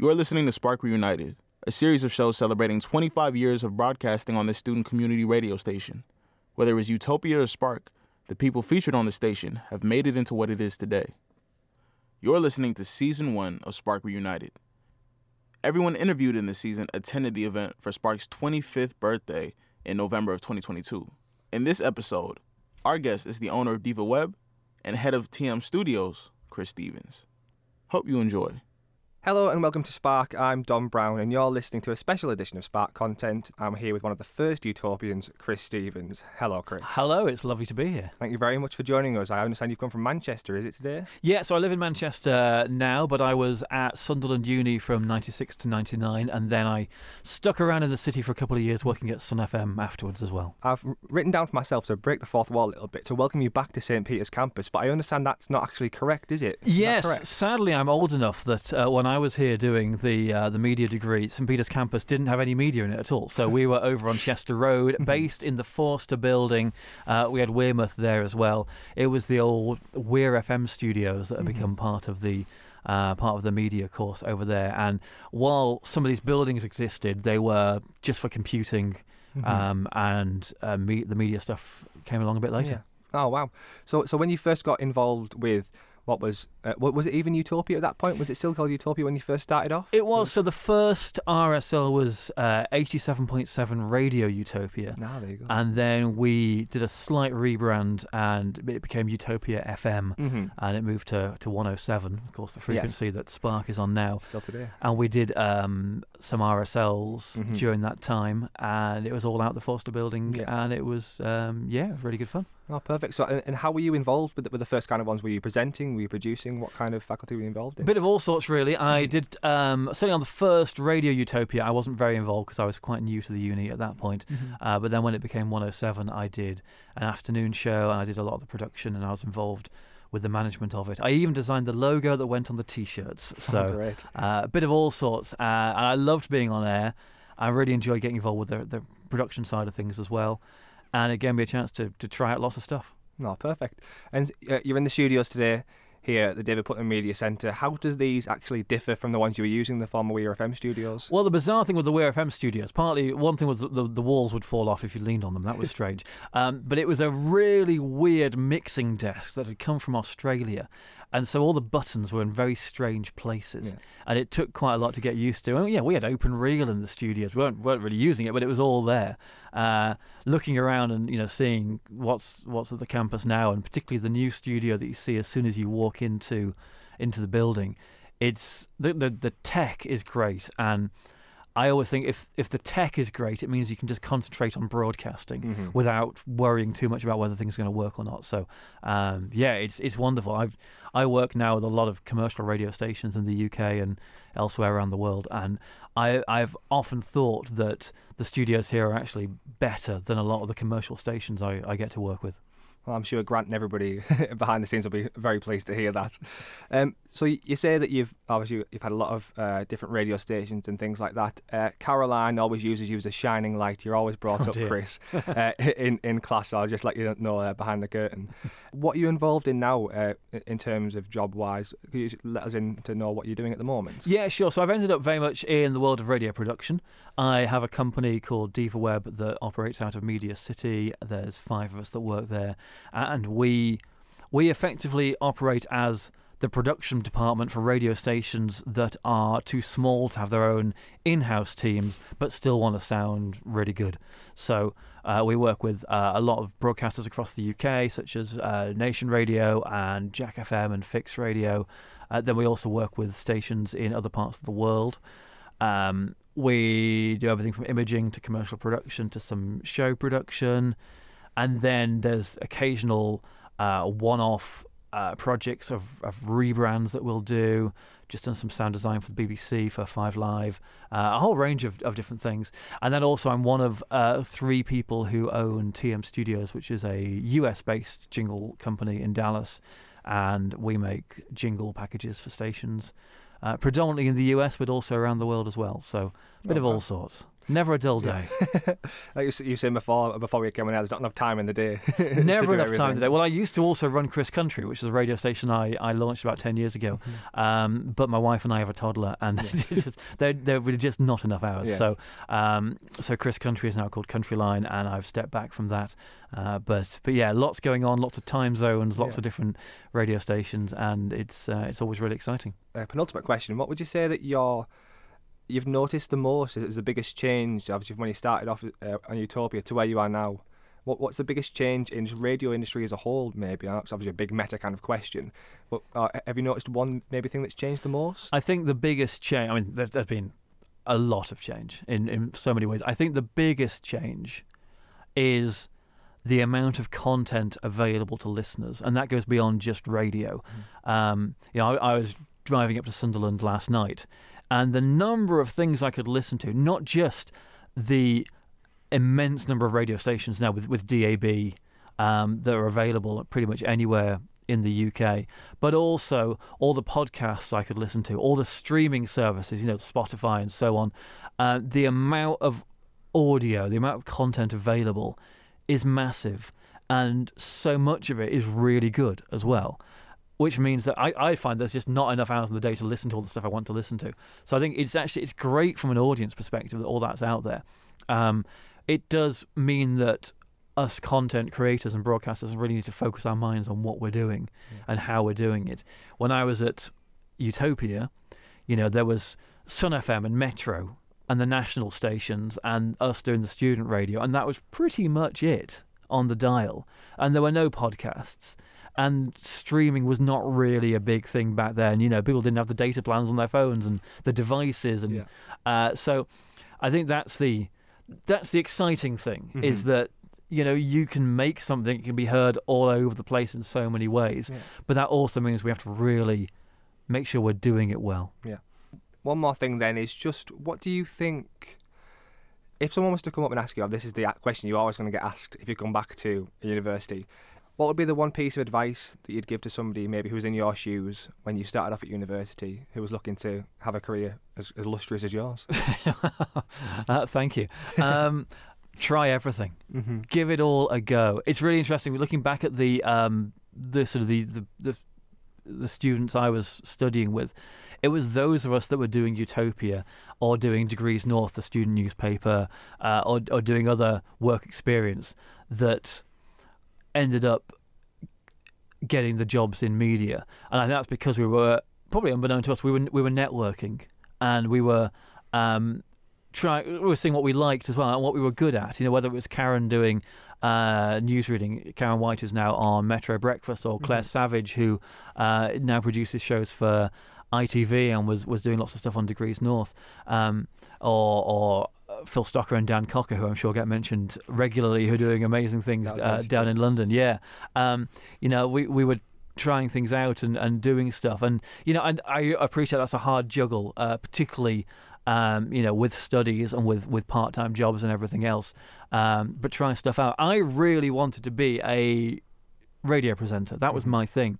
You are listening to Spark Reunited, a series of shows celebrating 25 years of broadcasting on this student community radio station. Whether it was Utopia or Spark, the people featured on the station have made it into what it is today. You're listening to Season 1 of Spark Reunited. Everyone interviewed in this season attended the event for Spark's 25th birthday in November of 2022. In this episode, our guest is the owner of DevaWeb and head of TM Studios, Chris Stevens. Hope you enjoy. Hello and welcome to Spark. I'm Don Brown, and you're listening to a special edition of Spark content. I'm here with one of the first Utopians, Chris Stevens. Hello, Chris. Hello, it's lovely to be here. Thank you very much for joining us. I understand you've come from Manchester, is it today? Yeah, so I live in Manchester now, but I was at Sunderland Uni from 96 to 99, and then I stuck around in the city for a couple of years working at Sun FM afterwards as well. I've written down for myself to break the fourth wall a little bit to welcome you back to St. Peter's campus, but I understand that's not actually correct, is it? Is yes, sadly, I'm old enough that uh, when I was here doing the uh, the media degree, St Peter's campus didn't have any media in it at all. So we were over on Chester Road, based in the Forster building. Uh, we had Wearmouth there as well. It was the old Wear FM studios that have become part of the. Uh, part of the media course over there, and while some of these buildings existed, they were just for computing, um, and uh, me- the media stuff came along a bit later. Yeah. Oh wow! So, so when you first got involved with what was uh, wa- was it even Utopia at that point? Was it still called Utopia when you first started off? It was so the first RSL was uh, eighty-seven point seven Radio Utopia, Now there you go. and then we did a slight rebrand, and it became Utopia FM, Mhm. and it moved to to one hundred seven, of course, the frequency that Spark is on now. Still today. And we did um, some RSLs Mhm. during that time, and it was all out the Forster building, Yeah. and it was um, yeah, really good fun. Oh, perfect. So, and, and how were you involved with the, with the first kind of ones? Were you presenting? Were you producing? What kind of faculty were you involved in? A bit of all sorts, really. I did um, certainly on the first Radio Utopia. I wasn't very involved because I was quite new to the uni at that point. Uh, but then when it became 107, I did an afternoon show and I did a lot of the production and I was involved with the management of it. I even designed the logo that went on the T-shirts. So Oh, uh, a bit of all sorts, uh, and I loved being on air. I really enjoyed getting involved with the, the production side of things as well, and it gave me a chance to, to try out lots of stuff. No, perfect. And uh, you're in the studios today here at the David Puttnam Media Centre. How does these actually differ from the ones you were using, in the former Wear FM studios? Well, the bizarre thing with the Wear FM studios, partly one thing was the, the walls would fall off if you leaned on them. That was strange. um, but it was a really weird mixing desk that had come from Australia. And so all the buttons were in very strange places. Yeah. And it took quite a lot to get used to. And yeah, we had open reel in the studios. We weren't, weren't really using it, but it was all there. Uh, looking around and, you know, seeing what's what's at the campus now, and particularly the new studio that you see as soon as you walk into into the building. It's the the, the tech is great and I always think if if the tech is great, it means you can just concentrate on broadcasting Mhm. without worrying too much about whether things are going to work or not. So, um, yeah, it's it's wonderful. I've I work now with a lot of commercial radio stations in the UK and elsewhere around the world, and I I've often thought that the studios here are actually better than a lot of the commercial stations I, I get to work with. Well, I'm sure Grant and everybody behind the scenes will be very pleased to hear that. Um, so you, you say that you've obviously you've had a lot of uh, different radio stations and things like that. Uh, Caroline always uses you as a shining light. You're always brought Oh, up, dear. Chris, uh, in in class. So I'll just let you know uh, behind the curtain. What are you involved in now uh, in terms of job wise? Could you let us in to know what you're doing at the moment? Yeah, sure. So I've ended up very much in the world of radio production. I have a company called DevaWeb that operates out of Media City. There's five of us that work there, and we we effectively operate as the production department for radio stations that are too small to have their own in-house teams, but still want to sound really good. So uh, we work with uh, a lot of broadcasters across the UK, such as uh, Nation Radio and Jack FM and Fix Radio. Uh, then we also work with stations in other parts of the world. Um, we do everything from imaging to commercial production to some show production, and then there's occasional uh, one-off uh, projects of, of rebrands that we'll do. Just done some sound design for the BBC for Five Live, uh, a whole range of, of different things. And then also, I'm one of uh, three people who own TM Studios, which is a US-based jingle company in Dallas, and we make jingle packages for stations, uh, predominantly in the US, but also around the world as well. So a bit Oh, of all sorts. Never a dull day. like you, said before, before we came in, there's not enough time in the day. Never enough time in the day. Well, I used to also run Chris Country, which is a radio station I, I launched about 10 years ago. Mm-hmm. Um, but my wife and I have a toddler, and just, there, there were just not enough hours. Yeah. So um, so Chris Country is now called Country Line, and I've stepped back from that. Uh, but but yeah, lots going on, lots of time zones, lots of different radio stations, and it's uh, it's always really exciting. uh, penultimate question: What would you say that you're you've noticed the most as the biggest change? Obviously, from when you started off uh, on Utopia to where you are now. What what's the biggest change in just radio industry as a whole? Maybe That's obviously a big meta kind of question, but uh, have you noticed one maybe thing that's changed the most? I think the biggest change. I mean, there's, there's been a lot of change in in so many ways. I think the biggest change is the amount of content available to listeners, and that goes beyond just radio. Um, you know, I, I was driving up to Sunderland last night, and the number of things I could listen to, not just the immense number of radio stations now with with DAB um, that are available pretty much anywhere in the UK, but also all the podcasts I could listen to, all the streaming services, you know, Spotify and so on. Uh, the amount of audio, the amount of content available is massive, and so much of it is really good as well. Which means that I, I find there's just not enough hours in the day to listen to all the stuff I want to listen to. So I think it's actually it's great from an audience perspective that all that's out there. Um, it does mean that us content creators and broadcasters really need to focus our minds on what we're doing and how we're doing it. When I was at Utopia, you know, there was Sun FM and Metro and the national stations and us doing the student radio, and that was pretty much it on the dial. And there were no podcasts. And streaming was not really a big thing back then. You know, people didn't have the data plans on their phones and the devices, and Yeah. uh, so I think that's the that's the exciting thing is Mhm. that you know you can make something it can be heard all over the place in so many ways Yeah. but that also means we have to really make sure we're doing it well Yeah. One more thing then is just what do you think if someone was to come up and ask you, oh, this is the question you're always going to get asked if you come back to a university, what would be the one piece of advice that you'd give to somebody maybe who was in your shoes when you started off at university, who was looking to have a career as, as illustrious as yours? uh, thank you um, try everything mm-hmm. give it all a go it's really interesting looking back at the um, the sort of the, the the the students I was studying with it was those of us that were doing Utopia or doing Degrees North, the student newspaper, uh, or, or doing other work experience that ended up getting the jobs in media. And I think that's because we were probably unbeknown to us, we were we were networking and we were um, trying we were seeing what we liked as well and what we were good at. You know, whether it was Karen doing uh, news reading, Karen White is now on Metro Breakfast, or Claire Mhm. Savage, who uh, now produces shows for ITV and was was doing lots of stuff on Degrees North, um, or or Phil Stocker and Dan Cocker, who I'm sure get mentioned regularly, who are doing amazing things Down in uh, London. down in London. Yeah, um, you know, we we were trying things out and, and doing stuff, and you know, and I appreciate that's a hard juggle, uh, particularly. Um, you know, with studies and with, with part time jobs and everything else, um, but trying stuff out. I really wanted to be a radio presenter. That was Mhm. my thing.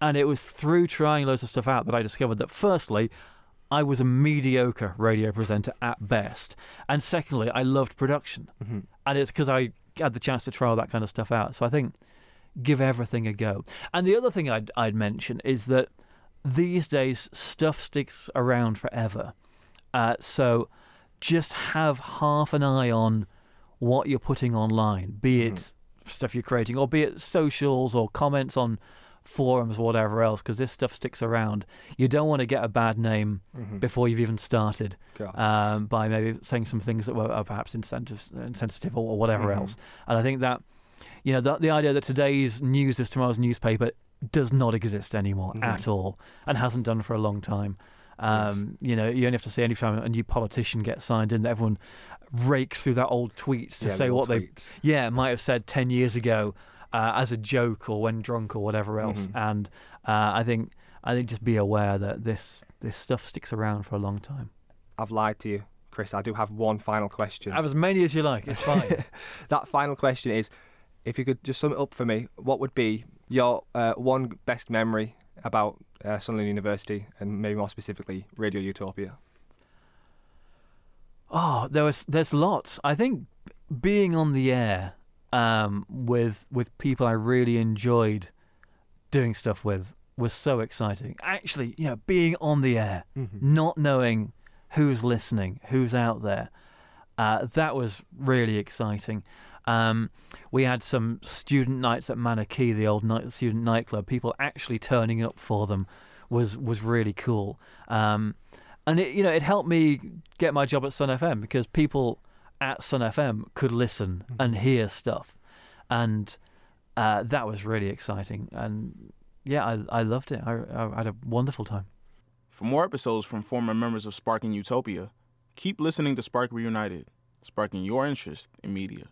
And it was through trying loads of stuff out that I discovered that, firstly, I was a mediocre radio presenter at best. And secondly, I loved production. Mm-hmm. And it's because I had the chance to try all that kind of stuff out. So I think give everything a go. And the other thing I'd, I'd mention is that these days stuff sticks around forever. Uh, so just have half an eye on what you're putting online, be it Mhm. stuff you're creating, or be it socials or comments on forums or whatever else, because this stuff sticks around. You don't want to get a bad name Mm-hmm. before you've even started um, by maybe saying some things that were perhaps insensitive, or, or whatever Mhm. else. And I think that, you know, the, the idea that today's news is tomorrow's newspaper does not exist anymore Mhm. at all and hasn't done for a long time. Um, You know, you only have to see any time a new politician gets signed in that everyone rakes through that old tweets to Yeah, say what old they yeah, might have said 10 years ago uh, as a joke or when drunk or whatever else. Mhm. And uh, I think I think just be aware that this this stuff sticks around for a long time. I've lied to you, Chris. I do have one final question. Have as many as you like. It's fine. that final question is if you could just sum it up for me, what would be your uh, one best memory about uh, Sunderland University and maybe more specifically Radio Utopia? Oh, there was there's lots. I think being on the air um, with with people I really enjoyed doing stuff with was so exciting. Actually, you know, being on the air, Mm-hmm. not knowing who's listening, who's out there, uh, that was really exciting. Um, we had some student nights at Manor Quay, the old night, student nightclub. People actually turning up for them was was really cool. Um, and it, you know, it helped me get my job at Sun FM because people at Sun FM could listen and hear stuff, and uh, that was really exciting. And yeah, I I loved it. I, I had a wonderful time. For more episodes from former members of Sparking Utopia, keep listening to Spark Reunited, sparking your interest in media.